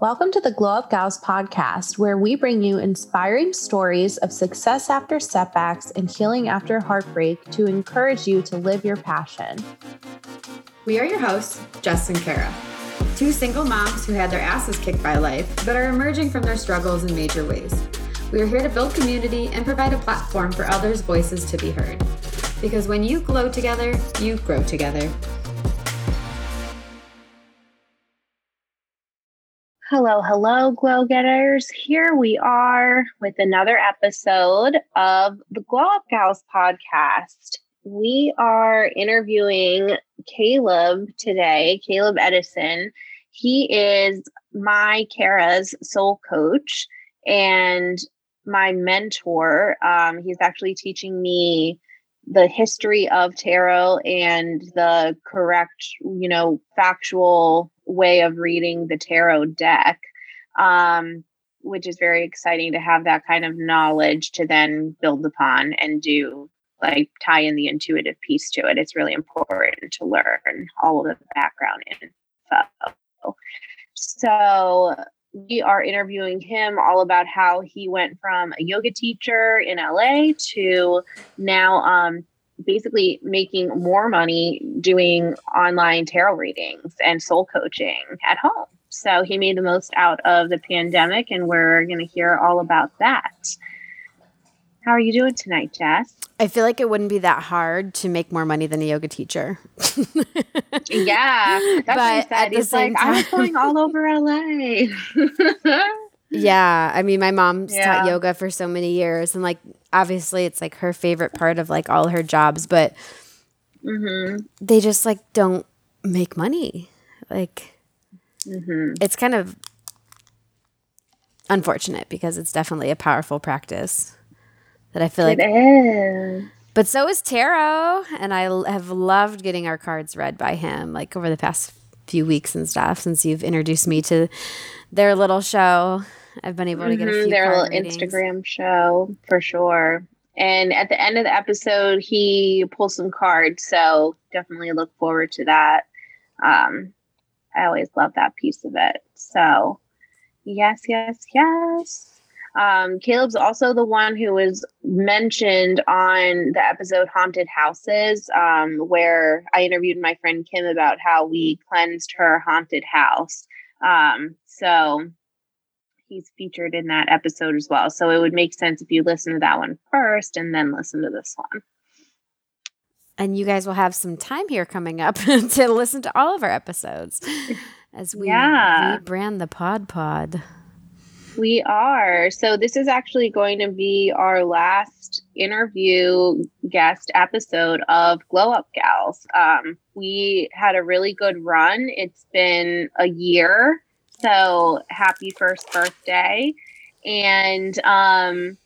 Welcome to the Glow Up Gals podcast, where we bring you inspiring stories of success after setbacks and healing after heartbreak to encourage you to live your passion. We are your hosts, Jess and Kara, two single moms who had their asses kicked by life but are emerging from their struggles in major ways. We are here to build community and provide a platform for others' voices to be heard. Because when you glow together, you grow together. Hello, hello, glow getters. Here we are with another episode of the Glow Up Gals podcast. We are interviewing Caleb today, Caleb Edison. He is my Kara's soul coach and my mentor. Um, he's actually teaching me the history of tarot and the correct, you know, factual way of reading the tarot deck, um, which is very exciting to have that kind of knowledge to then build upon and do like tie in the intuitive piece to it. It's really important to learn all of the background info. So we are interviewing him all about how he went from a yoga teacher in LA to now um, basically making more money doing online tarot readings and soul coaching at home. So he made the most out of the pandemic, and we're going to hear all about that. How are you doing tonight, Jess? I feel like it wouldn't be that hard to make more money than a yoga teacher. yeah, that's but what he said. He's like, time- I was going all over LA. yeah, I mean, my mom's yeah. taught yoga for so many years, and like, obviously, it's like her favorite part of like all her jobs, but mm-hmm. they just like don't make money. Like, mm-hmm. it's kind of unfortunate because it's definitely a powerful practice that I feel like it is. But so is tarot, and I have loved getting our cards read by him, like over the past few weeks and stuff. Since you've introduced me to their little show, I've been able to get a mm-hmm, few their little readings. Instagram show for sure. And at the end of the episode, he pulls some cards, so definitely look forward to that. Um, I always love that piece of it. So, yes, yes, yes. Um, Caleb's also the one who was mentioned on the episode Haunted Houses, um, where I interviewed my friend Kim about how we cleansed her haunted house. Um, so he's featured in that episode as well. So it would make sense if you listen to that one first and then listen to this one. And you guys will have some time here coming up to listen to all of our episodes as we yeah. rebrand the Pod Pod. We are. So, this is actually going to be our last interview guest episode of Glow Up Gals. Um, we had a really good run. It's been a year. So, happy first birthday. And um,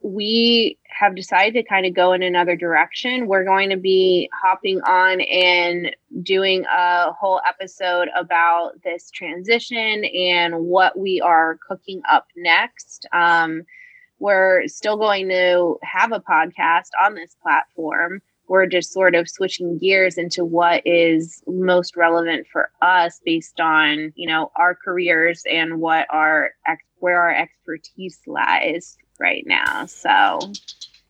we have decided to kind of go in another direction. We're going to be hopping on and doing a whole episode about this transition and what we are cooking up next. Um, we're still going to have a podcast on this platform. We're just sort of switching gears into what is most relevant for us based on, you know, our careers and what our where our expertise lies right now. So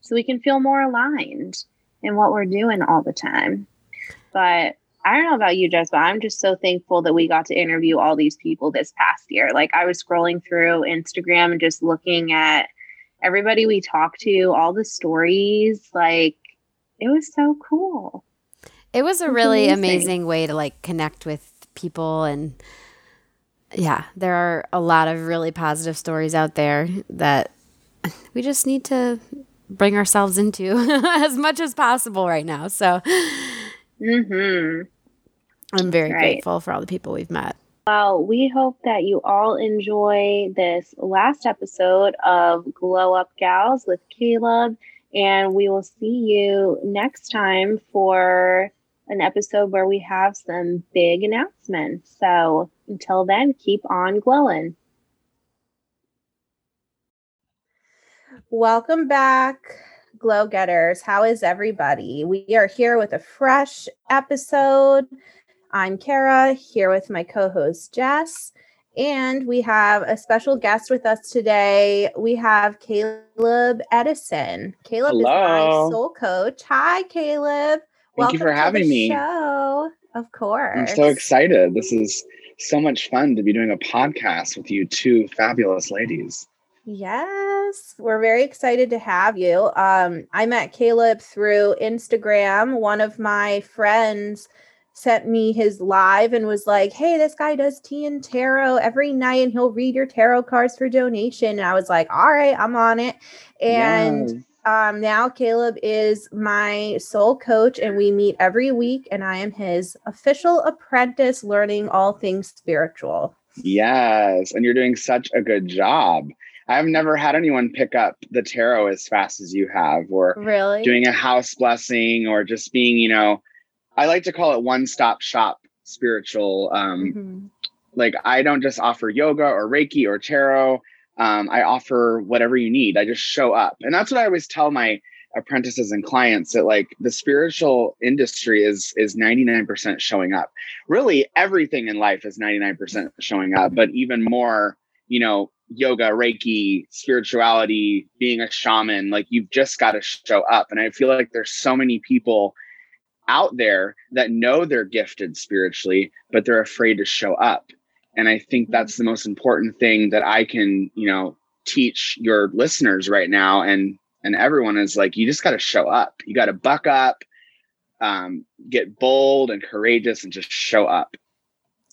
so we can feel more aligned in what we're doing all the time. But I don't know about you, Jess, but I'm just so thankful that we got to interview all these people this past year. Like I was scrolling through Instagram and just looking at everybody we talked to, all the stories, like it was so cool. It was a really amazing. amazing way to like connect with people and yeah, there are a lot of really positive stories out there that we just need to bring ourselves into as much as possible right now. So mm-hmm. I'm very right. grateful for all the people we've met. Well, we hope that you all enjoy this last episode of Glow Up Gals with Caleb. And we will see you next time for an episode where we have some big announcements. So until then, keep on glowing. Welcome back, Glow Getters. How is everybody? We are here with a fresh episode. I'm Kara here with my co host Jess. And we have a special guest with us today. We have Caleb Edison. Caleb Hello. is my soul coach. Hi, Caleb. Thank Welcome you for having me. Show. Of course. I'm so excited. This is so much fun to be doing a podcast with you two fabulous ladies. Yes, we're very excited to have you. Um, I met Caleb through Instagram. One of my friends sent me his live and was like, Hey, this guy does tea and tarot every night and he'll read your tarot cards for donation. And I was like, All right, I'm on it. And yes. um, now Caleb is my soul coach and we meet every week, and I am his official apprentice learning all things spiritual. Yes. And you're doing such a good job. I've never had anyone pick up the tarot as fast as you have, or really doing a house blessing, or just being, you know, I like to call it one stop shop spiritual. Um, mm-hmm. Like I don't just offer yoga or Reiki or tarot. Um, I offer whatever you need. I just show up, and that's what I always tell my apprentices and clients that like the spiritual industry is is 99% showing up really everything in life is 99% showing up but even more you know yoga reiki spirituality being a shaman like you've just got to show up and i feel like there's so many people out there that know they're gifted spiritually, but they're afraid to show up. And I think that's the most important thing that I can, you know, teach your listeners right now and and everyone is like you just got to show up. You got to buck up, um, get bold and courageous and just show up.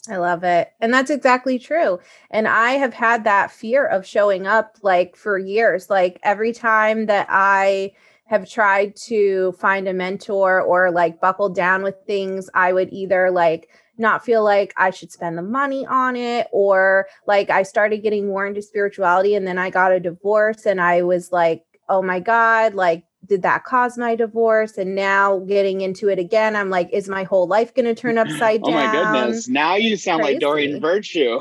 I love it. And that's exactly true. And I have had that fear of showing up like for years. Like every time that I have tried to find a mentor or like buckle down with things, I would either like not feel like I should spend the money on it or like I started getting more into spirituality and then I got a divorce and I was like, oh my God, like, did that cause my divorce? And now getting into it again, I'm like, is my whole life going to turn upside down? oh my goodness. Now you sound Crazy. like Doreen Virtue.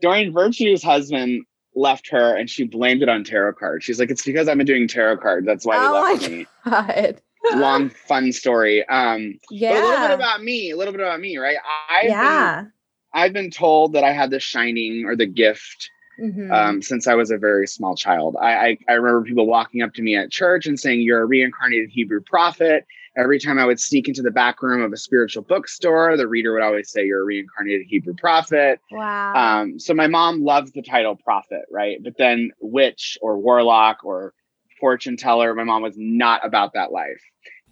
Doreen Virtue's husband left her and she blamed it on tarot cards. She's like, it's because I've been doing tarot cards. That's why oh they left me. God. Long fun story. Um yeah. A little bit about me, a little bit about me, right? I've yeah. Been, I've been told that I had the shining or the gift mm-hmm. um, since I was a very small child. I, I I remember people walking up to me at church and saying, You're a reincarnated Hebrew prophet. Every time I would sneak into the back room of a spiritual bookstore, the reader would always say, You're a reincarnated Hebrew prophet. Wow. Um, so my mom loved the title prophet, right? But then witch or warlock or fortune teller, my mom was not about that life.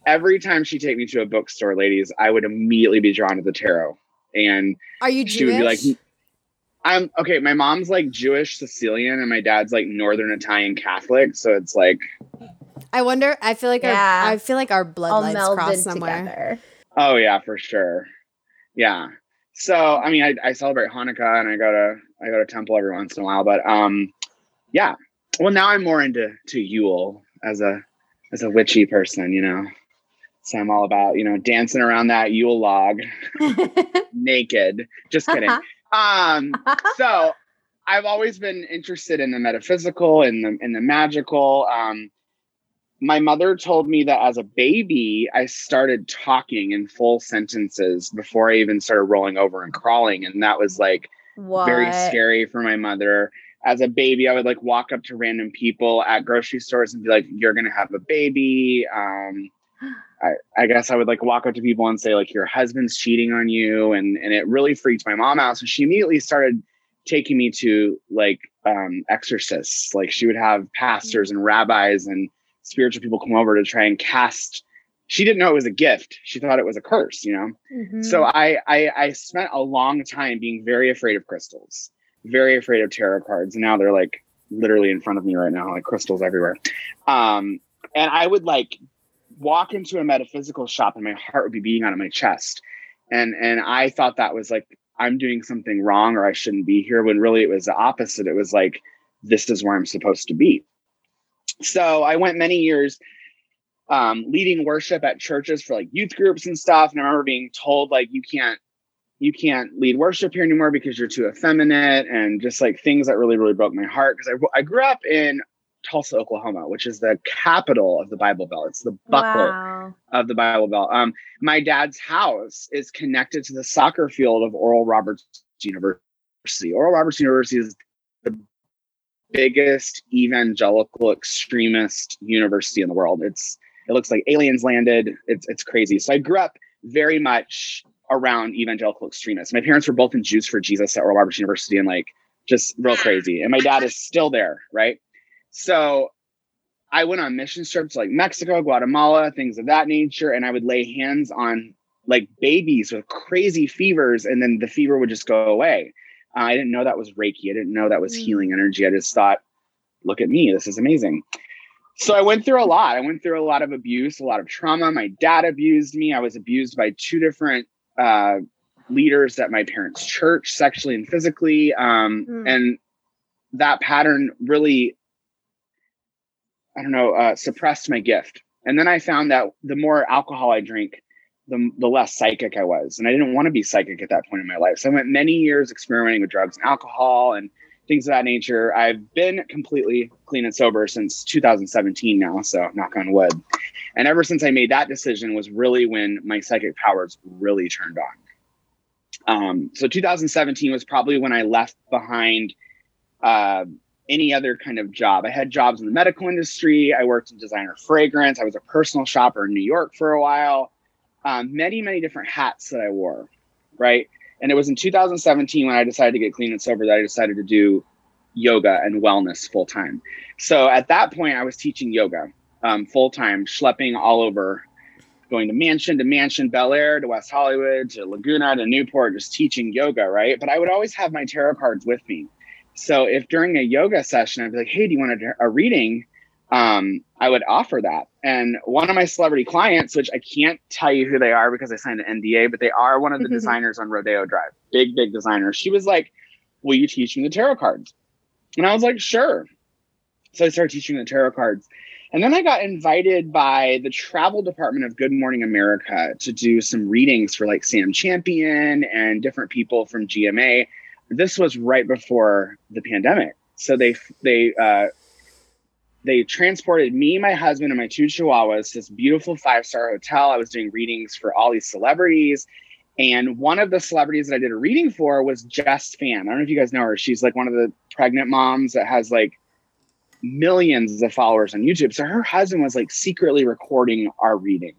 Every time she'd take me to a bookstore, ladies, I would immediately be drawn to the tarot. And are you Jewish? She would be like, I'm okay. My mom's like Jewish Sicilian, and my dad's like Northern Italian Catholic. So it's like I wonder. I feel like yeah. our I feel like our bloodlines cross somewhere. Together. Oh yeah, for sure. Yeah. So I mean, I, I celebrate Hanukkah and I go to I go to temple every once in a while, but um, yeah. Well, now I'm more into to Yule as a as a witchy person, you know. So I'm all about you know dancing around that Yule log naked. Just kidding. um, so I've always been interested in the metaphysical and the in the magical. Um, my mother told me that as a baby, I started talking in full sentences before I even started rolling over and crawling. And that was like what? very scary for my mother. As a baby, I would like walk up to random people at grocery stores and be like, You're gonna have a baby. Um, I, I guess I would like walk up to people and say, like, your husband's cheating on you. And and it really freaked my mom out. So she immediately started taking me to like um exorcists. Like she would have pastors and rabbis and spiritual people come over to try and cast she didn't know it was a gift. She thought it was a curse you know? Mm-hmm. so I, I i spent a long time being very afraid of crystals very afraid of tarot cards. And now they're like literally in front of me right now like crystals everywhere. Um and i would like walk into a metaphysical shop and my heart would be beating out of my chest. And and i thought that was like i'm doing something wrong or i shouldn't be here when really it was the opposite. It was like this is where i'm supposed to be so I went many years um, leading worship at churches for like youth groups and stuff. And I remember being told like you can't you can't lead worship here anymore because you're too effeminate and just like things that really really broke my heart because I, I grew up in Tulsa, Oklahoma, which is the capital of the Bible Belt. It's the buckle wow. of the Bible Belt. Um, my dad's house is connected to the soccer field of Oral Roberts University. Oral Roberts University is biggest evangelical extremist university in the world. It's it looks like aliens landed. It's it's crazy. So I grew up very much around evangelical extremists. My parents were both in Jews for Jesus at Oral Roberts University and like just real crazy. And my dad is still there, right? So I went on mission trips like Mexico, Guatemala, things of that nature, and I would lay hands on like babies with crazy fevers, and then the fever would just go away. I didn't know that was Reiki. I didn't know that was mm. healing energy. I just thought, look at me, this is amazing. So I went through a lot. I went through a lot of abuse, a lot of trauma. My dad abused me. I was abused by two different uh, leaders at my parents' church, sexually and physically. Um, mm. And that pattern really I don't know, uh, suppressed my gift. And then I found that the more alcohol I drink, the, the less psychic I was. And I didn't want to be psychic at that point in my life. So I went many years experimenting with drugs and alcohol and things of that nature. I've been completely clean and sober since 2017 now. So knock on wood. And ever since I made that decision was really when my psychic powers really turned on. Um, so 2017 was probably when I left behind uh, any other kind of job. I had jobs in the medical industry. I worked in designer fragrance. I was a personal shopper in New York for a while. Um, many, many different hats that I wore, right? And it was in 2017 when I decided to get clean and sober that I decided to do yoga and wellness full time. So at that point, I was teaching yoga um, full time, schlepping all over, going to mansion to mansion, Bel Air to West Hollywood to Laguna to Newport, just teaching yoga, right? But I would always have my tarot cards with me so if during a yoga session, I'd be like, hey, do you want a, a reading? Um, I would offer that. And one of my celebrity clients, which I can't tell you who they are because I signed an NDA, but they are one of the designers on Rodeo Drive, big, big designer. She was like, will you teach me the tarot cards? And I was like, sure. So I started teaching the tarot cards. And then I got invited by the travel department of Good Morning America to do some readings for like Sam Champion and different people from GMA this was right before the pandemic. So they they uh, they transported me, my husband, and my two chihuahuas to this beautiful five star hotel. I was doing readings for all these celebrities. And one of the celebrities that I did a reading for was Jess Fan. I don't know if you guys know her. She's like one of the pregnant moms that has like millions of followers on YouTube. So her husband was like secretly recording our reading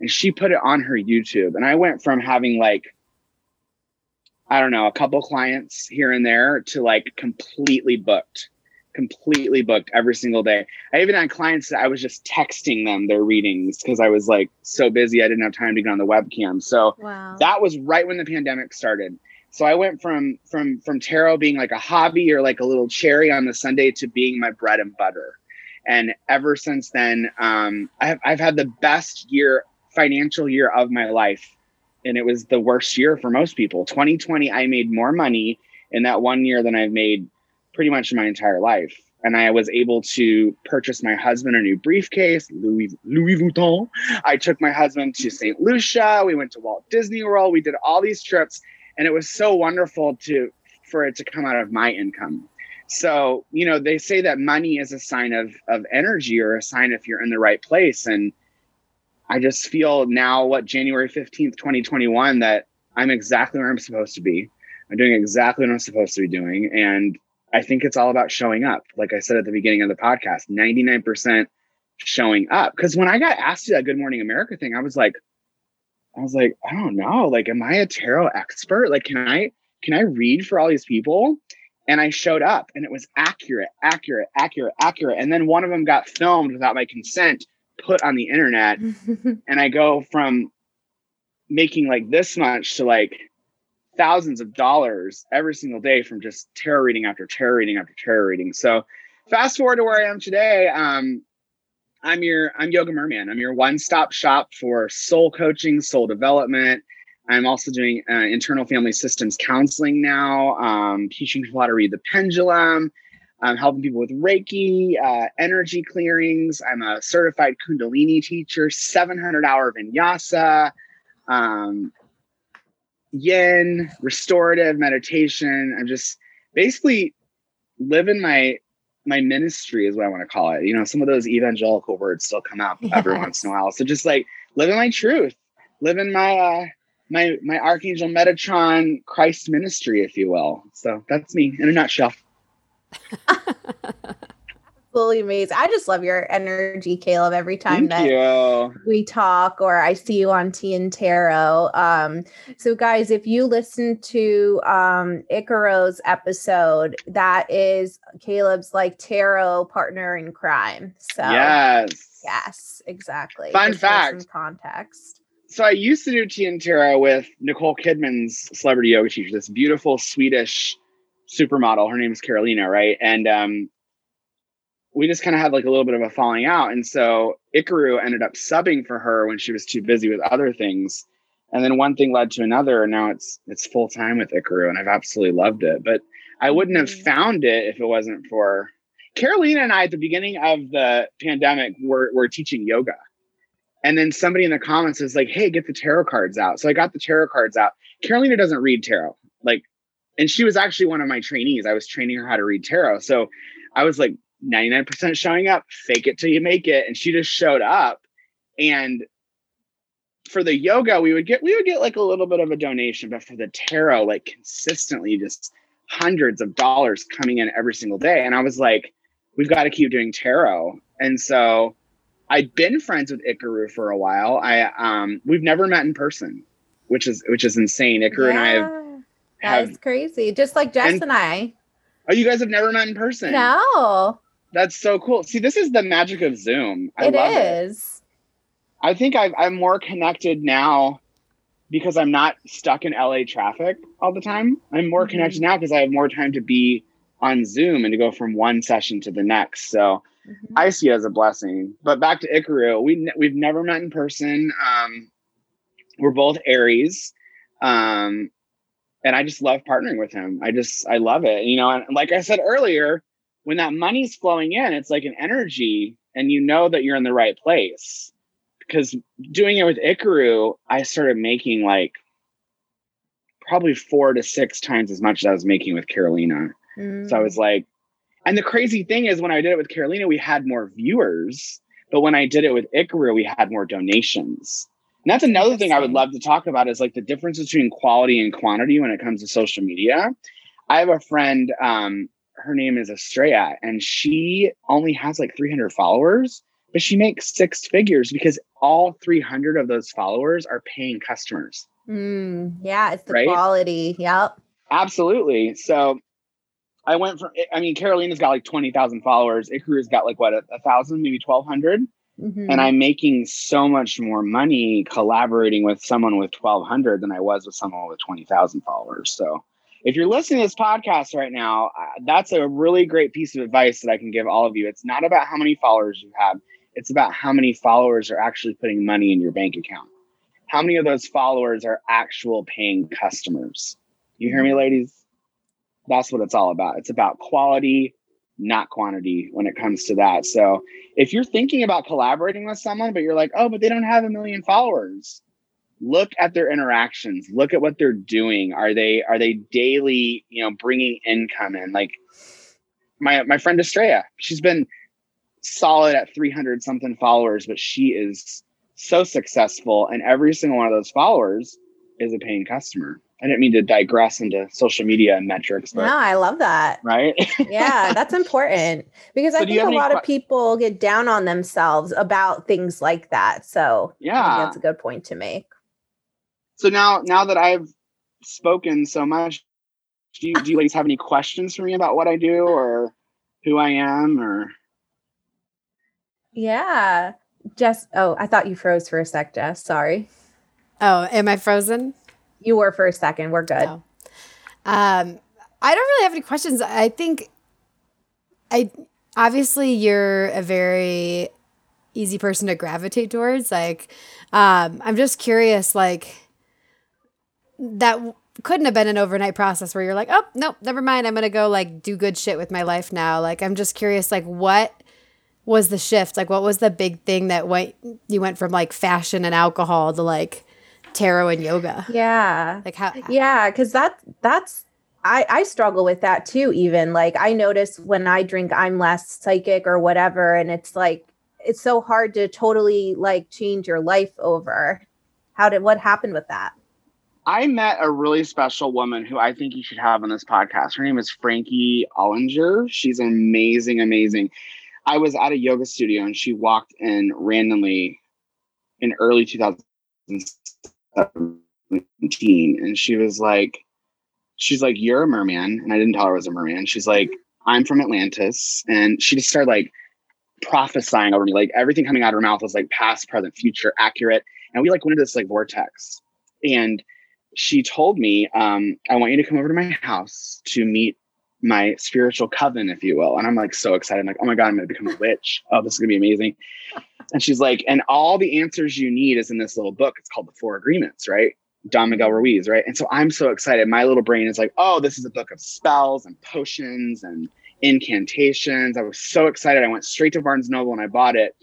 and she put it on her YouTube. And I went from having like I don't know, a couple clients here and there to like completely booked, completely booked every single day. I even had clients that I was just texting them their readings because I was like so busy I didn't have time to get on the webcam. So wow. that was right when the pandemic started. So I went from from from tarot being like a hobby or like a little cherry on the sundae to being my bread and butter. And ever since then, um, I've I've had the best year financial year of my life and it was the worst year for most people. 2020, I made more money in that one year than I've made pretty much my entire life. And I was able to purchase my husband a new briefcase, Louis Louis Vuitton. I took my husband to St. Lucia. We went to Walt Disney World. We did all these trips, and it was so wonderful to for it to come out of my income. So, you know, they say that money is a sign of of energy or a sign if you're in the right place. And I just feel now, what January 15th, 2021, that I'm exactly where I'm supposed to be. I'm doing exactly what I'm supposed to be doing. And I think it's all about showing up. Like I said at the beginning of the podcast, 99% showing up. Because when I got asked to that Good Morning America thing, I was like, I was like, I don't know. Like, am I a tarot expert? Like, can I can I read for all these people? And I showed up and it was accurate, accurate, accurate, accurate. And then one of them got filmed without my consent put on the internet and I go from making like this much to like thousands of dollars every single day from just tarot reading after tarot reading after tarot reading. So fast forward to where I am today. Um, I'm your I'm Yoga Merman. I'm your one-stop shop for soul coaching, soul development. I'm also doing uh, internal family systems counseling now, um, teaching people how to read the pendulum, I'm helping people with Reiki, uh, energy clearings. I'm a certified Kundalini teacher, 700 hour vinyasa, um, yin, restorative meditation. I'm just basically living my my ministry is what I want to call it. You know, some of those evangelical words still come out every once in a while. So just like living my truth, living my uh my my archangel Metatron Christ ministry, if you will. So that's me in a nutshell. absolutely amazing. I just love your energy, Caleb, every time Thank that you. we talk or I see you on Tea and Tarot. Um, so guys, if you listen to um Icaro's episode, that is Caleb's like tarot partner in crime. So Yes. yes, exactly. Fun Just fact. context. So I used to do Tea and Tarot with Nicole Kidman's celebrity yoga teacher, this beautiful Swedish supermodel. Her name is Carolina, right? And um, we just kind of had like a little bit of a falling out. And so Ikaru ended up subbing for her when she was too busy with other things. And then one thing led to another, and now it's it's full time with Ikaru, and I've absolutely loved it. But I wouldn't have Mhm. found it if it wasn't for Carolina and I at the beginning of the pandemic were, were teaching yoga. And then somebody in the comments was like, hey, get the tarot cards out. So I got the tarot cards out. Carolina doesn't read tarot. Like, and she was actually one of my trainees. I was training her how to read tarot. So I was like 99% showing up, fake it till you make it. And she just showed up. And for the yoga, we would get we would get like a little bit of a donation, but for the tarot, like consistently just hundreds of dollars coming in every single day. And I was like, we've got to keep doing tarot. And so I'd been friends with Ikaru for a while. I um we've never met in person, which is which is insane. Ikaru and I have, Yeah, crazy. Just like Jess and- and, I. oh you guys have never met in person. No, That's so cool. See, this is the magic of Zoom. I it love it. is. I think I've, I'm more connected now because I'm not stuck in LA traffic all the time. I'm more Mhm. connected now because I have more time to be on Zoom and to go from one session to the next. So Mhm. I see it as a blessing. But back to Ikaru, we we've never met in person. Um, we're both Aries, um, and I just love partnering with him. I just I love it. You know, and like I said earlier, when that money's flowing in, it's like an energy, and you know that you're in the right place. Because doing it with Ikaru, I started making like probably four to six times as much as I was making with Carolina. So I was like, and the crazy thing is when I did it with Carolina, we had more viewers, but when I did it with Ikaru, we had more donations. And that's another thing I would love to talk about is like the difference between quality and quantity when it comes to social media. I have a friend, um, her name is Estrella, and she only has like 300 followers, but she makes six figures because all 300 of those followers are paying customers. Mm, yeah, it's the Right? quality. Yep. Absolutely. So I went from, I mean, Carolina's got like 20,000 followers. Ikaru's got like what, a, a thousand, maybe 1,200. Mhm. And I'm making so much more money collaborating with someone with 1,200 than I was with someone with 20,000 followers. So if you're listening to this podcast right now, uh, that's a really great piece of advice that I can give all of you. It's not about how many followers you have, it's about how many followers are actually putting money in your bank account. How many of those followers are actual paying customers? You hear me, ladies? That's what it's all about. It's about quality, not quantity when it comes to that. So if you're thinking about collaborating with someone, but you're like, oh, but they don't have a million followers, look at their interactions. Look at what they're doing. Are they are they daily, you know, bringing income in? Like my my friend Estrella, she's been solid at 300 something followers, but she is so successful, and every single one of those followers is a paying customer. I didn't mean to digress into social media and metrics, but no, I love that. right? Yeah, that's important because So I think a lot of people get down on themselves about things like that. So I think yeah. that's a good point to make. So now, now that I've spoken so much, do you, do you ladies have any questions for me about what I do or who I am or? Yeah. Jess, oh, I thought you froze for a sec, Jess. Sorry. Oh, am I frozen? You were for a second. We're good. Oh. Um, I don't really have any questions. I think I obviously you're a very easy person to gravitate towards. Like, um, I'm just curious, like that couldn't have been an overnight process where you're like, oh nope, never mind. I'm gonna go like do good shit with my life now. Like, I'm just curious, like what was the shift? Like, what was the big thing that went you went from like fashion and alcohol to like tarot and yoga? Yeah. Like how? Yeah, because that that's I I struggle with that too. Even like I notice when I drink, I'm less psychic or whatever, and it's like it's so hard to totally like change your life over. How did what happened with that? I met a really special woman who I think you should have on this podcast. Her name is Frankie Ollinger. She's amazing, amazing. I was at a yoga studio and she walked in randomly in early 2017 and she was like, she's like, You're a merman. And I didn't tell her I was a merman. She's like, I'm from Atlantis. And she just started like prophesying over me. Like everything coming out of her mouth was like past, present, future, accurate. And we like went into this like vortex. And she told me, um, I want you to come over to my house to meet my spiritual coven, if you will. And I'm like so excited. I'm like, oh my God, I'm gonna become a witch. Oh, this is gonna be amazing. And she's like, and all the answers you need is in this little book. It's called The Four Agreements, right? Don Miguel Ruiz, right? And so I'm so excited. My little brain is like, oh, this is a book of spells and potions and incantations. I was so excited. I went straight to Barnes Noble and I bought it.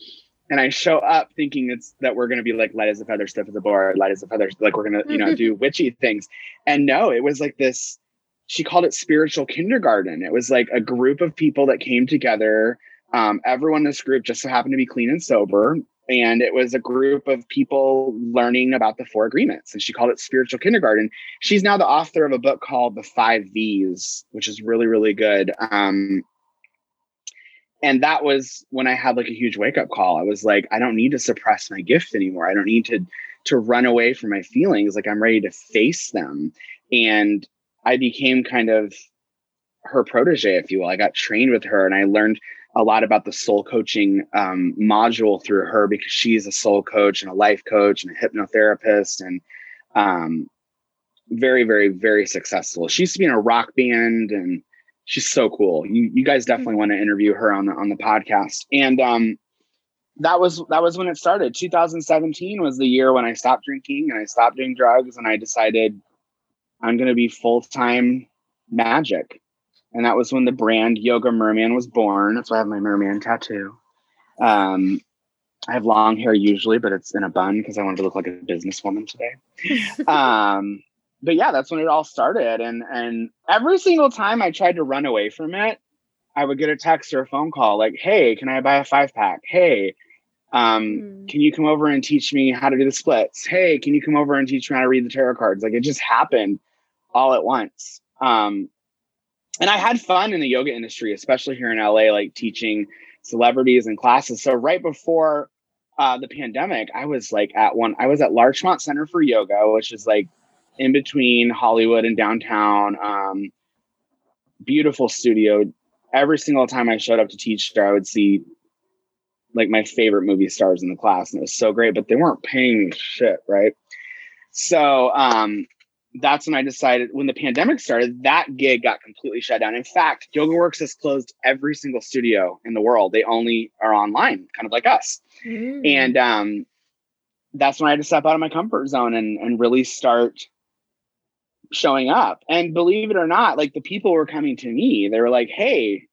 And I show up thinking it's that we're gonna be like light as a feather, stiff as a board, light as a feather, like we're gonna, you know, do witchy things. And no, it was like this. She called it spiritual kindergarten. It was like a group of people that came together. Um, everyone in this group just so happened to be clean and sober and it was a group of people learning about the four agreements and she called it spiritual kindergarten she's now the author of a book called the five v's which is really really good um, and that was when i had like a huge wake up call. I was like i don't need to suppress my gift anymore. I don't need to to run away from my feelings. Like i'm ready to face them. And i became kind of her protege if you will. I got trained with her and i learned a lot about the soul coaching um, module through her because she's a soul coach and a life coach and a hypnotherapist and um, very, very, very successful. She used to be in a rock band and she's so cool. You you guys definitely want to interview her on the on the podcast. And um, that was that was when it started. 2017 was the year when I stopped drinking and I stopped doing drugs and I decided I'm going to be full time magic and that was when the brand Yoga Merman was born. That's why I have my merman tattoo. Um, I have long hair usually, but it's in a bun because I wanted to look like a businesswoman today. um, but yeah, that's when it all started. And and every single time I tried to run away from it, I would get a text or a phone call like, "Hey, can I buy a five pack? Hey, um, mm. can you come over and teach me how to do the splits? Hey, can you come over and teach me how to read the tarot cards?" Like it just happened all at once. Um, and I had fun in the yoga industry, especially here in LA, like teaching celebrities and classes. So right before uh, the pandemic, I was like at one, I was at Larchmont Center for Yoga, which is like in between Hollywood and downtown. Um, beautiful studio. Every single time I showed up to teach there, I would see like my favorite movie stars in the class, and it was so great. But they weren't paying shit, right? So um, that's when I decided when the pandemic started, that gig got completely shut down. In fact, Yoga Works has closed every single studio in the world. They only are online, kind of like us. Mm. And um, that's when I had to step out of my comfort zone and, and really start showing up. And believe it or not, like the people were coming to me. They were like, hey,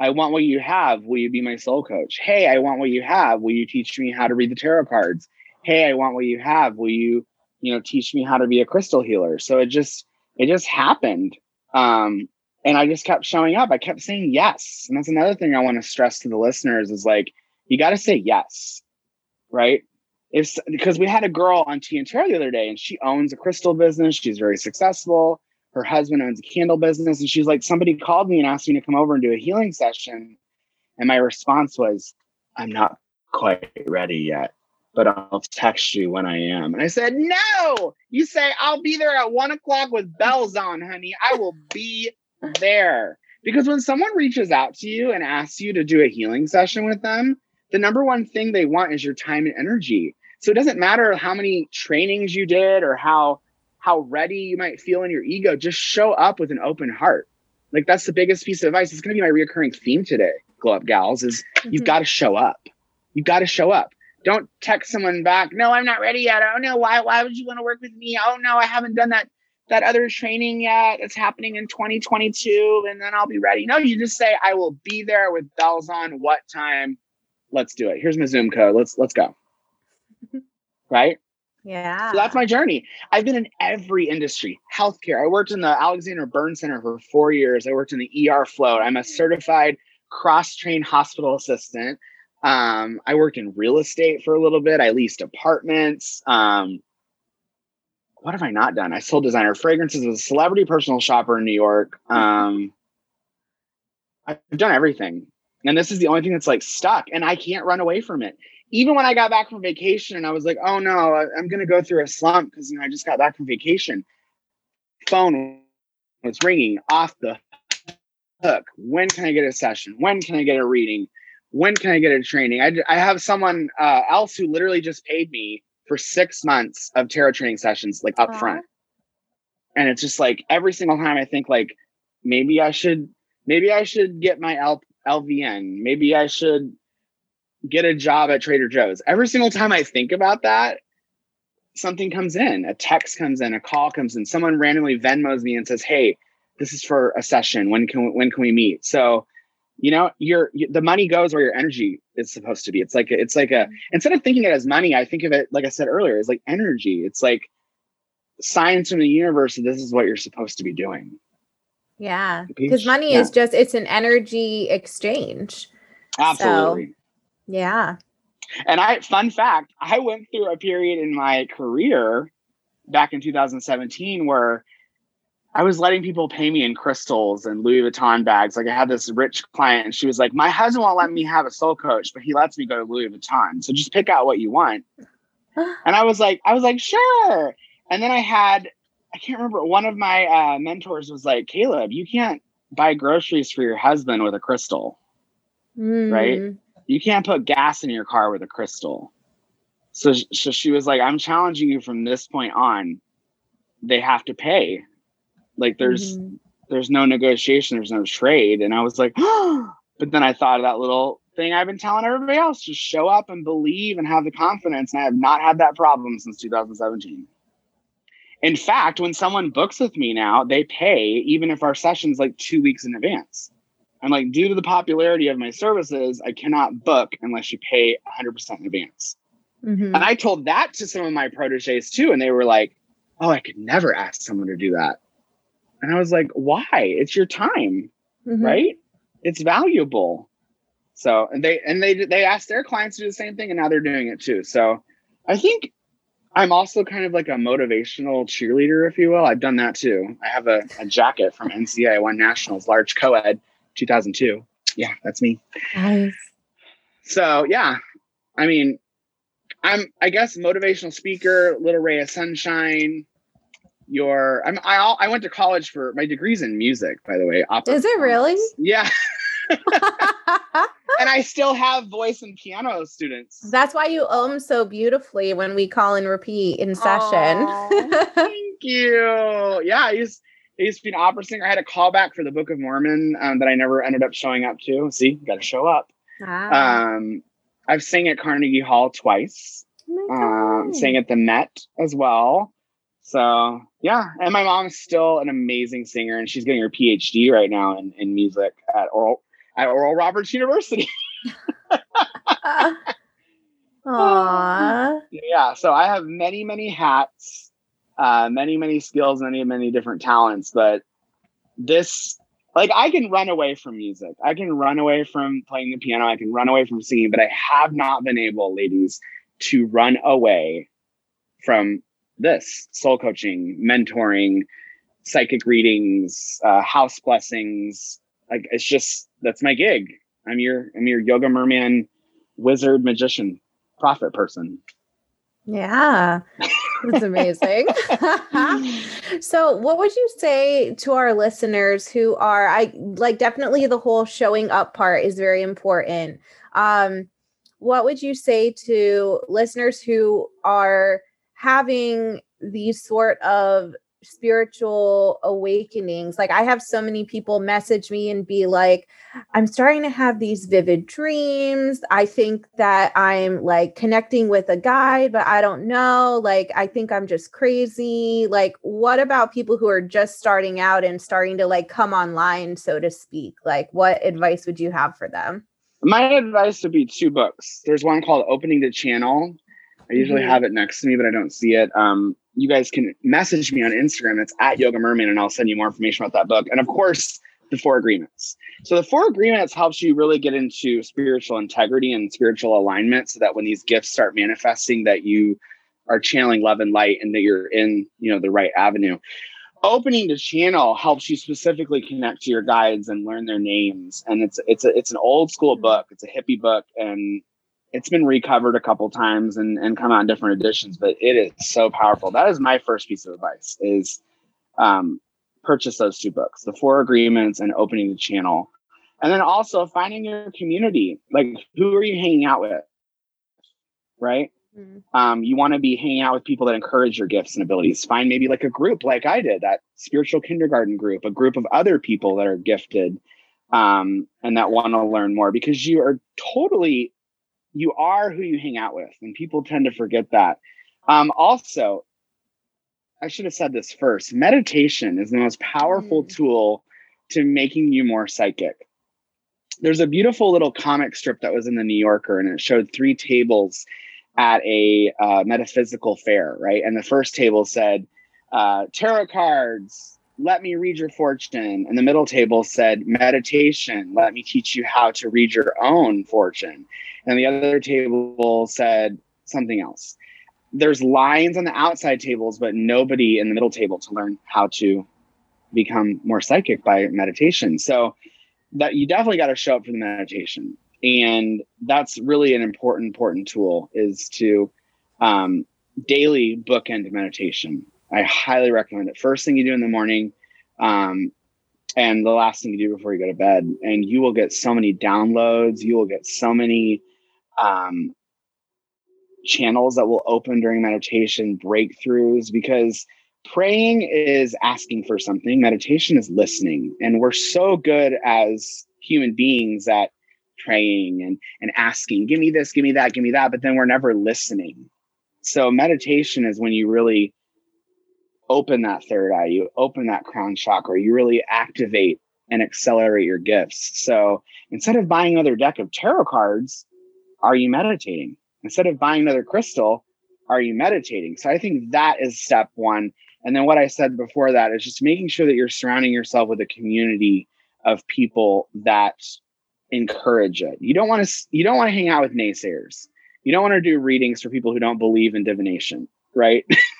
I want what you have. Will you be my soul coach? Hey, I want what you have. Will you teach me how to read the tarot cards? Hey, I want what you have. Will you you know teach me how to be a crystal healer so it just it just happened um and i just kept showing up i kept saying yes and that's another thing i want to stress to the listeners is like you got to say yes right if because we had a girl on Tea and Tarot the other day and she owns a crystal business she's very successful her husband owns a candle business and she's like somebody called me and asked me to come over and do a healing session and my response was i'm not quite ready yet but I'll text you when I am. And I said, No, you say I'll be there at one o'clock with bells on, honey. I will be there. Because when someone reaches out to you and asks you to do a healing session with them, the number one thing they want is your time and energy. So it doesn't matter how many trainings you did or how how ready you might feel in your ego, just show up with an open heart. Like that's the biggest piece of advice. It's going to be my reoccurring theme today, Glow Up Gals, is mm-hmm. you've got to show up. You've got to show up. Don't text someone back. No, I'm not ready yet. Oh no, why why would you want to work with me? Oh no, I haven't done that that other training yet. It's happening in 2022 and then I'll be ready. No, you just say I will be there with bells on. What time? Let's do it. Here's my Zoom code. Let's let's go. Right? Yeah. So that's my journey. I've been in every industry. Healthcare. I worked in the Alexander Burn Center for 4 years. I worked in the ER float. I'm a certified cross-trained hospital assistant. Um, I worked in real estate for a little bit. I leased apartments. Um, what have I not done? I sold designer fragrances as a celebrity personal shopper in New York. Um, I've done everything. And this is the only thing that's like stuck and I can't run away from it. Even when I got back from vacation and I was like, oh no, I, am going to go through a slump because you know, I just got back from vacation. Phone was ringing off the hook. When can I get a session? When can I get a reading? When can I get a training? I, I have someone uh, else who literally just paid me for six months of tarot training sessions, like up front. And it's just like every single time I think like maybe I should maybe I should get my L- LVN. Maybe I should get a job at Trader Joe's. Every single time I think about that, something comes in, a text comes in, a call comes in, someone randomly Venmos me and says, "Hey, this is for a session. When can when can we meet?" So, you know, your the money goes where your energy is supposed to be. It's like it's like a instead of thinking it as money, I think of it like I said earlier, it's like energy. It's like signs from the universe. This is what you're supposed to be doing. Yeah. Because money yeah. is just, it's an energy exchange. Absolutely. So, yeah. And I, fun fact, I went through a period in my career back in 2017 where I was letting people pay me in crystals and Louis Vuitton bags. Like I had this rich client and she was like, My husband won't let me have a soul coach, but he lets me go to Louis Vuitton. So just pick out what you want. and I was like, I was like, sure. And then I had I can't remember. One of my uh, mentors was like, Caleb, you can't buy groceries for your husband with a crystal, mm. right? You can't put gas in your car with a crystal. So, so she was like, I'm challenging you from this point on. They have to pay. Like there's mm-hmm. there's no negotiation, there's no trade. And I was like, oh. but then I thought of that little thing I've been telling everybody else: just show up and believe and have the confidence. And I have not had that problem since 2017. In fact, when someone books with me now, they pay even if our session's like two weeks in advance. I'm like, due to the popularity of my services, I cannot book unless you pay 100% in advance. Mm-hmm. And I told that to some of my proteges too. And they were like, oh, I could never ask someone to do that. And I was like, why? It's your time, mm-hmm. right? It's valuable. So, and they, and they, they asked their clients to do the same thing and now they're doing it too. So I think I'm also kind of like a motivational cheerleader, if you will. I've done that too. I have a, a jacket from NCA One Nationals, large co-ed, 2002. Yeah, that's me. Nice. So yeah, I mean, I'm I guess motivational speaker, little ray of sunshine. Your I'm I all, I went to college for my degrees in music, by the way. Is it really? Yeah. and I still have voice and piano students. That's why you ohm so beautifully when we call and repeat in session. thank you. Yeah, I used, I used to be an opera singer. I had a callback for the Book of Mormon um, that I never ended up showing up to. See, got to show up. Ah. Um, I've sang at Carnegie Hall twice. Oh um, sang at the Met as well. So yeah, and my mom's still an amazing singer, and she's getting her PhD right now in, in music at Oral at Oral Roberts University. Aww. Yeah, so I have many, many hats, uh, many, many skills, many, many different talents. But this, like, I can run away from music. I can run away from playing the piano. I can run away from singing, but I have not been able, ladies, to run away from this soul coaching, mentoring, psychic readings, uh, house blessings. Like, it's just that's my gig. I'm your I'm your yoga merman, wizard, magician, prophet person. Yeah. That's amazing. so, what would you say to our listeners who are I like definitely the whole showing up part is very important. Um what would you say to listeners who are having these sort of spiritual awakenings. Like I have so many people message me and be like, I'm starting to have these vivid dreams. I think that I'm like connecting with a guide, but I don't know. Like I think I'm just crazy. Like what about people who are just starting out and starting to like come online, so to speak? Like what advice would you have for them? My advice would be two books. There's one called Opening the Channel. I usually mm-hmm. have it next to me, but I don't see it. Um, you guys can message me on Instagram. It's at Yoga Merman, and I'll send you more information about that book. And of course, the Four Agreements. So the Four Agreements helps you really get into spiritual integrity and spiritual alignment, so that when these gifts start manifesting, that you are channeling love and light and that you're in you know the right avenue opening the channel helps you specifically connect to your guides and learn their names and it's it's a, it's an old school book it's a hippie book and it's been recovered a couple times and, and come out in different editions but it is so powerful that is my first piece of advice is um, purchase those two books the four agreements and opening the channel and then also finding your community like who are you hanging out with right Mm-hmm. Um, you want to be hanging out with people that encourage your gifts and abilities. Find maybe like a group like I did, that spiritual kindergarten group, a group of other people that are gifted um, and that want to learn more because you are totally, you are who you hang out with. And people tend to forget that. Um, also, I should have said this first meditation is the most powerful mm. tool to making you more psychic. There's a beautiful little comic strip that was in the New Yorker and it showed three tables at a uh, metaphysical fair, right? And the first table said, uh, tarot cards, let me read your fortune. And the middle table said, meditation, let me teach you how to read your own fortune. And the other table said something else. There's lines on the outside tables, but nobody in the middle table to learn how to become more psychic by meditation. So that you definitely got to show up for the meditation and that's really an important important tool is to um, daily bookend meditation i highly recommend it. First thing you do in the morning um, and the last thing you do before you go to bed. And you will get so many downloads. You will get so many um, channels that will open during meditation breakthroughs because praying is asking for something. Meditation is listening. And we're so good as human beings at praying and and asking give me this give me that give me that but then we're never listening. So meditation is when you really open that third eye you open that crown chakra you really activate and accelerate your gifts so instead of buying another deck of tarot cards are you meditating instead of buying another crystal are you meditating so i think that is step one and then what i said before that is just making sure that you're surrounding yourself with a community of people that encourage it. You don't want to you don't want to hang out with naysayers. You don't want to do readings for people who don't believe in divination, right?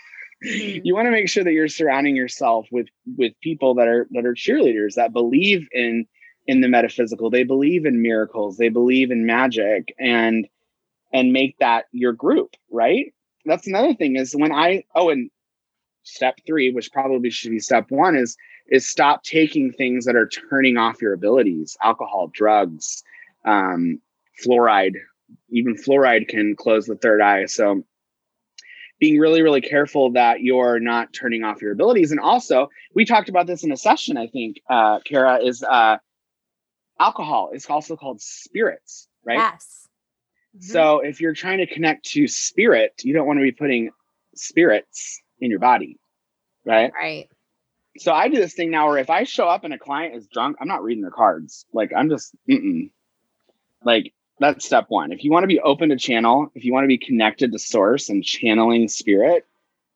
Mm-hmm. you want to make sure that you're surrounding yourself with with people that are that are cheerleaders that believe in in the metaphysical. They believe in miracles. They believe in magic and and make that your group, right? That's another thing is when I oh and step 3 which probably should be step 1 is is stop taking things that are turning off your abilities alcohol drugs um, fluoride even fluoride can close the third eye so being really really careful that you're not turning off your abilities and also we talked about this in a session i think uh kara is uh alcohol is also called spirits right yes mm-hmm. so if you're trying to connect to spirit you don't want to be putting spirits in your body right right so I do this thing now where if I show up and a client is drunk, I'm not reading their cards. Like I'm just, mm-mm. like that's step one. If you want to be open to channel, if you want to be connected to source and channeling spirit,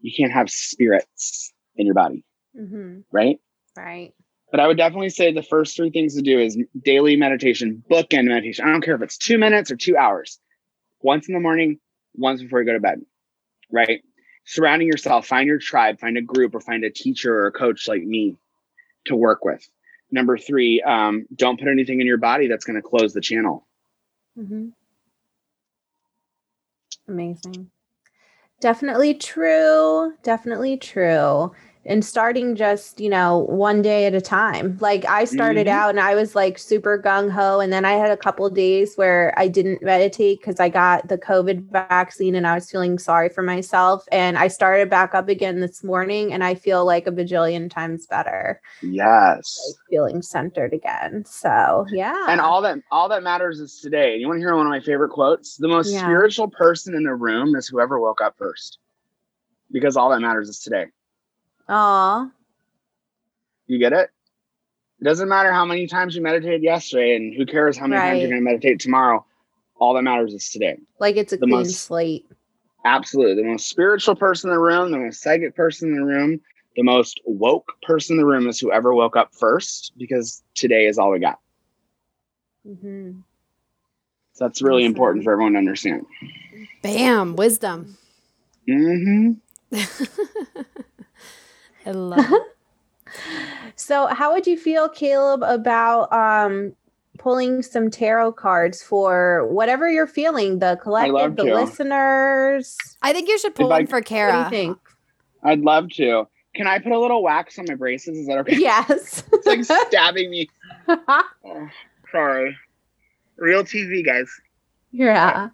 you can't have spirits in your body. Mm-hmm. Right. Right. But I would definitely say the first three things to do is daily meditation, bookend meditation. I don't care if it's two minutes or two hours, once in the morning, once before you go to bed. Right surrounding yourself, find your tribe, find a group, or find a teacher or a coach like me to work with. Number three, um, don't put anything in your body that's going to close the channel. Mm-hmm. Amazing. Definitely true. Definitely true and starting just you know one day at a time. Like i started mm-hmm. out and i was like super gung-ho and then i had a couple days where i didn't meditate because i got the covid vaccine and i was feeling sorry for myself and i started back up again this morning and i feel like a bajillion times better. Yes. Like feeling centered again. So yeah. And all that all that matters is today. You want to hear one of my favorite quotes? The most yeah. spiritual person in the room is whoever woke up first. Because all that matters is today Aw. You get it? It doesn't matter how many times you meditated yesterday, and who cares how many right. times you're going to meditate tomorrow. All that matters is today. Like it's a the clean most, slate. Absolutely. The most spiritual person in the room, the most psychic person in the room, the most woke person in the room is whoever woke up first because today is all we got. Mm-hmm. So that's really awesome. important for everyone to understand. Bam, wisdom. Mm-hmm. I love it. So, how would you feel, Caleb, about um, pulling some tarot cards for whatever you're feeling, the collective, the to. listeners? I think you should pull If I- one for What do Kara. you think? I'd love to. Can I put a little wax on my braces? Is that okay? Yes. It's like stabbing me. Oh, sorry. Real TV, guys. yeah.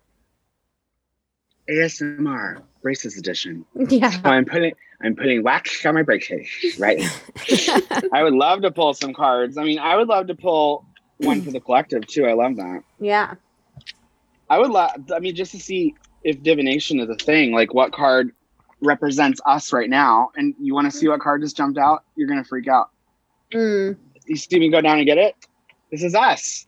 ASMR braces edition. Yeah. So I'm putting I'm putting wax on my braces right. I would love to pull some cards. I mean, I would love to pull one for the collective too. I love that. Yeah. I would love. I mean, just to see if divination is a thing. Like, what card represents us right now? And you want to see what card just jumped out? You're gonna freak out. Mm. You see me go down and get it. This is us.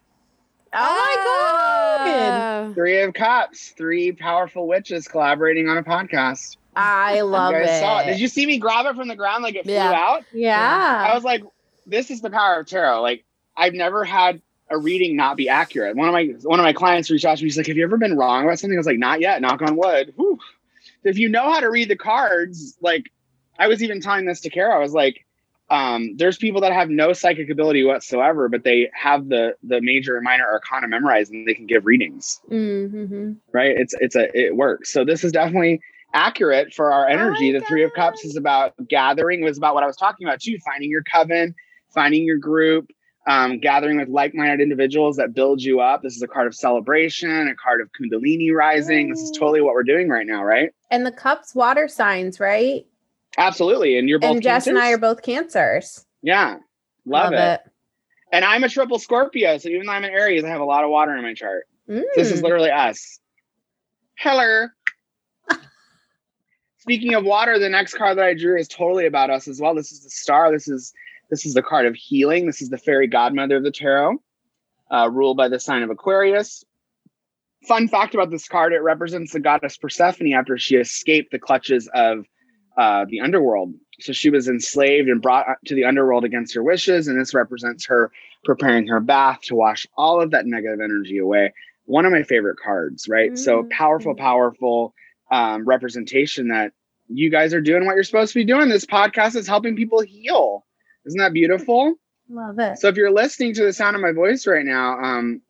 Oh my god. Oh. Three of Cups. Three powerful witches collaborating on a podcast. I love it. saw it. Did you see me grab it from the ground like it flew out? Yeah. I was like, this is the power of tarot. Like, I've never had a reading not be accurate. One of my one of my clients reached out to me. He's like, "Have you ever been wrong about something?" I was like, "Not yet. Knock on wood." Whew. If you know how to read the cards, like I was even telling this to Kara, I was like, um, "There's people that have no psychic ability whatsoever, but they have the the major and minor arcana memorized, and they can give readings. Mm-hmm. Right? It's it's a it works. So this is definitely accurate for our energy. my the Three of Cups is about gathering. Was about what I was talking about too. Finding your coven, finding your group, um, gathering with like-minded individuals that build you up. This is a card of celebration, a card of Kundalini rising. This is totally what we're doing right now, right? And the cups water signs, right? Absolutely. And you're both and Jess and I are both cancers. yeah, love, it. it. And I'm a triple Scorpio, so even though I'm an Aries, I have a lot of water in my chart. This is Mm. literally us. Hello. Speaking of water, the next card that I drew is totally about us as well. This is the star. This is this is the card of healing. This is the fairy godmother of the tarot, uh, ruled by the sign of Aquarius. Fun fact about this card: it represents the goddess Persephone after she escaped the clutches of uh, the underworld. So she was enslaved and brought to the underworld against her wishes, and this represents her preparing her bath to wash all of that negative energy away. One of my favorite cards, right? So Mm. powerful, powerful um, representation that you guys are doing what you're supposed to be doing. This podcast is helping people heal. Isn't that beautiful? Love it. So if you're listening to the sound of my voice right now, um,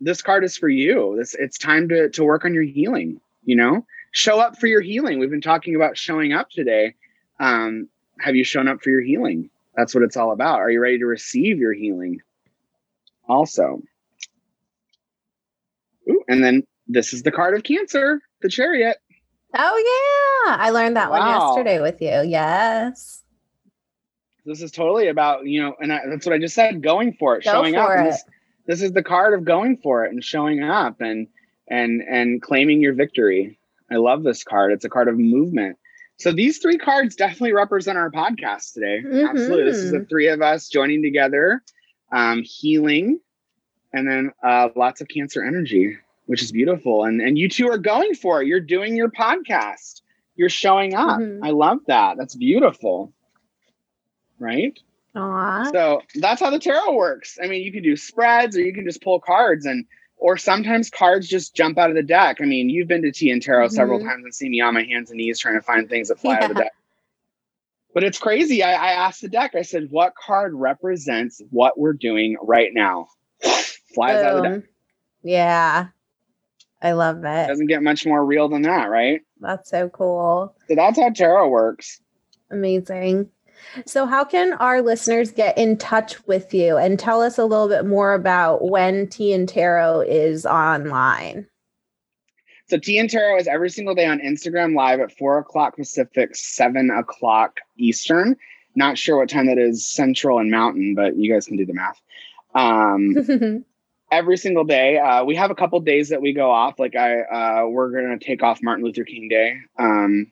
this card is for you. This it's time to to work on your healing. You know, show up for your healing. We've been talking about showing up today. Um, have you shown up for your healing? That's what it's all about. Are you ready to receive your healing? Also, Ooh, and then this is the card of Cancer, the Chariot. Oh yeah. I learned that one yesterday with you. Yes. This is totally about you know, and I, that's what I just said. Going for it, Go showing up. for And it. This, this is the card of going for it and showing up and and and claiming your victory. I love this card. It's a card of movement. So these three cards definitely represent our podcast today. Absolutely, this is the Mhm. three of us joining together, um, healing, and then uh, lots of Cancer energy, which is beautiful. And and you two are going for it. You're doing your podcast. You're showing up. Mhm. I love that. That's beautiful. Right. Aw. So that's how the tarot works. I mean, you can do spreads or you can just pull cards and or sometimes cards just jump out of the deck. I mean, you've been to Tea and Tarot several Mhm. times and seen me on my hands and knees trying to find things that fly out of the deck. But it's crazy. I, I asked the deck, I said, what card represents what we're doing right now? Flies out of the deck. Yeah. I love it. Doesn't get much more real than that, right? That's so cool. So that's how tarot works. Amazing. So, how can our listeners get in touch with you and tell us a little bit more about when Tea and Tarot is online? So Tea and Tarot is every single day on Instagram live at four o'clock Pacific, seven o'clock Eastern. Not sure what time that is Central and Mountain, but you guys can do the math. Um, every single day, uh, we have a couple days that we go off. Like I, uh, we're gonna take off Martin Luther King Day. Um,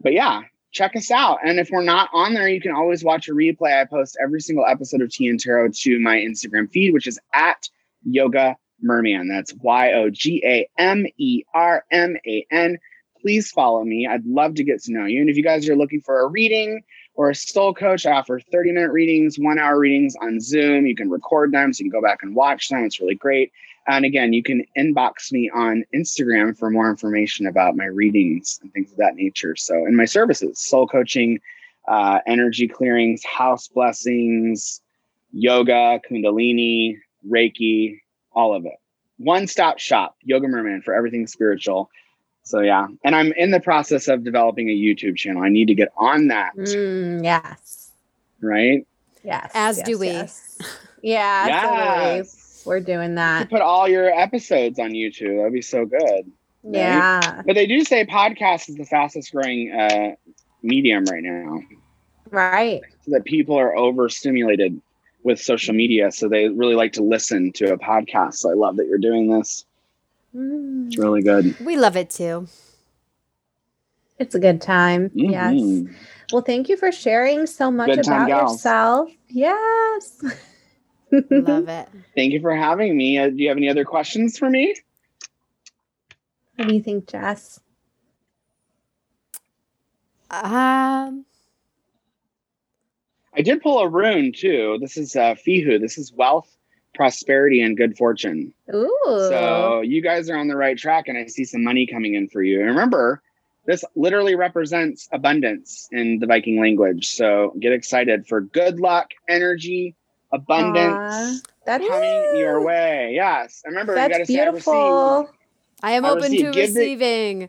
but yeah, check us out. And if we're not on there, you can always watch a replay. I post every single episode of Tea and Tarot to my Instagram feed, which is at Yoga Merman. That's Y O G A M E R M A N. please follow me. I'd love to get to know you. And if you guys are looking for a reading or a soul coach, I offer 30 minute readings, one hour readings on Zoom. You can record them so you can go back and watch them. It's really great. And again, you can inbox me on Instagram for more information about my readings and things of that nature. So, in my services, soul coaching, uh, energy clearings, house blessings, yoga, Kundalini, Reiki, all of it. One stop shop, Yoga Merman for everything spiritual. So yeah, and I'm in the process of developing a YouTube channel. I need to get on that. Mm, yes. Right. Yes. As yes, do we. Yes. Yeah. Yes. We're doing You that. put all your episodes on YouTube. That'd be so good. Yeah. But they do say podcast is the fastest growing uh, medium right now. Right. So that people are overstimulated with social media, so they really like to listen to a podcast. So I love that you're doing this. Mm, It's really good. We love it too. It's a good time. Yes. Mhm. Well, thank you for sharing so much Good about yourself. Yes. Love it. Thank you for having me. Uh, do you have any other questions for me? What do you think, Jess? Um, I did pull a rune too. This is uh, Fehu. This is wealth, prosperity, and good fortune. Ooh. So you guys are on the right track, and I see some money coming in for you. And remember, this literally represents abundance in the Viking language. So get excited for good luck, energy, abundance Aw, that's coming your way. Yes. And remember, you gotta say I beautiful. I am I open receive- to give the- receiving.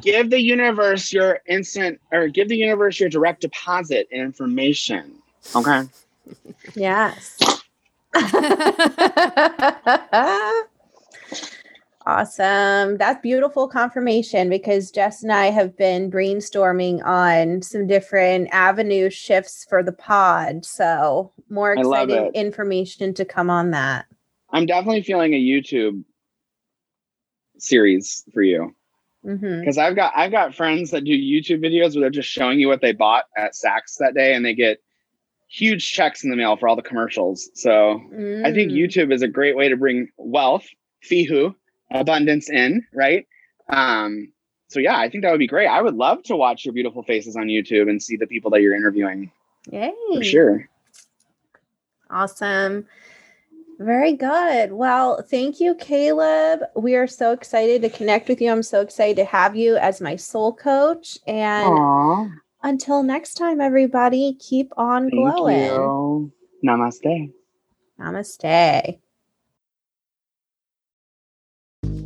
Give the universe your instant, or give the universe your direct deposit information. Okay. Yes. awesome. That's beautiful confirmation because Jess and I have been brainstorming on some different avenue shifts for the pod. So, more exciting information to come on that. I'm definitely feeling a YouTube series for you. Mm-hmm. because I've got I've got friends that do YouTube videos where they're just showing you what they bought at Saks that day, and they get huge checks in the mail for all the commercials. So I think Mm. YouTube is a great way to bring wealth, fehu, abundance in, right? Um, so yeah, I think that would be great. I would love to watch your beautiful faces on YouTube and see the people that you're interviewing Yay. for sure. Awesome. Very good. Well, thank you, Caleb. We are so excited to connect with you. I'm so excited to have you as my soul coach. And Aw, until next time, everybody, keep on thank glowing. you. Namaste. Namaste.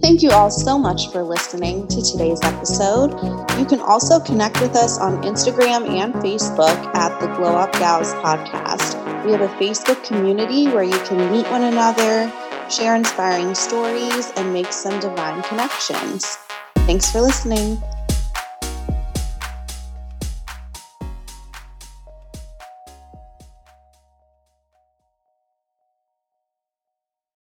Thank you all so much for listening to today's episode. You can also connect with us on Instagram and Facebook at the Glow Up Gals podcast. We have a Facebook community where you can meet one another, share inspiring stories, and make some divine connections. Thanks for listening.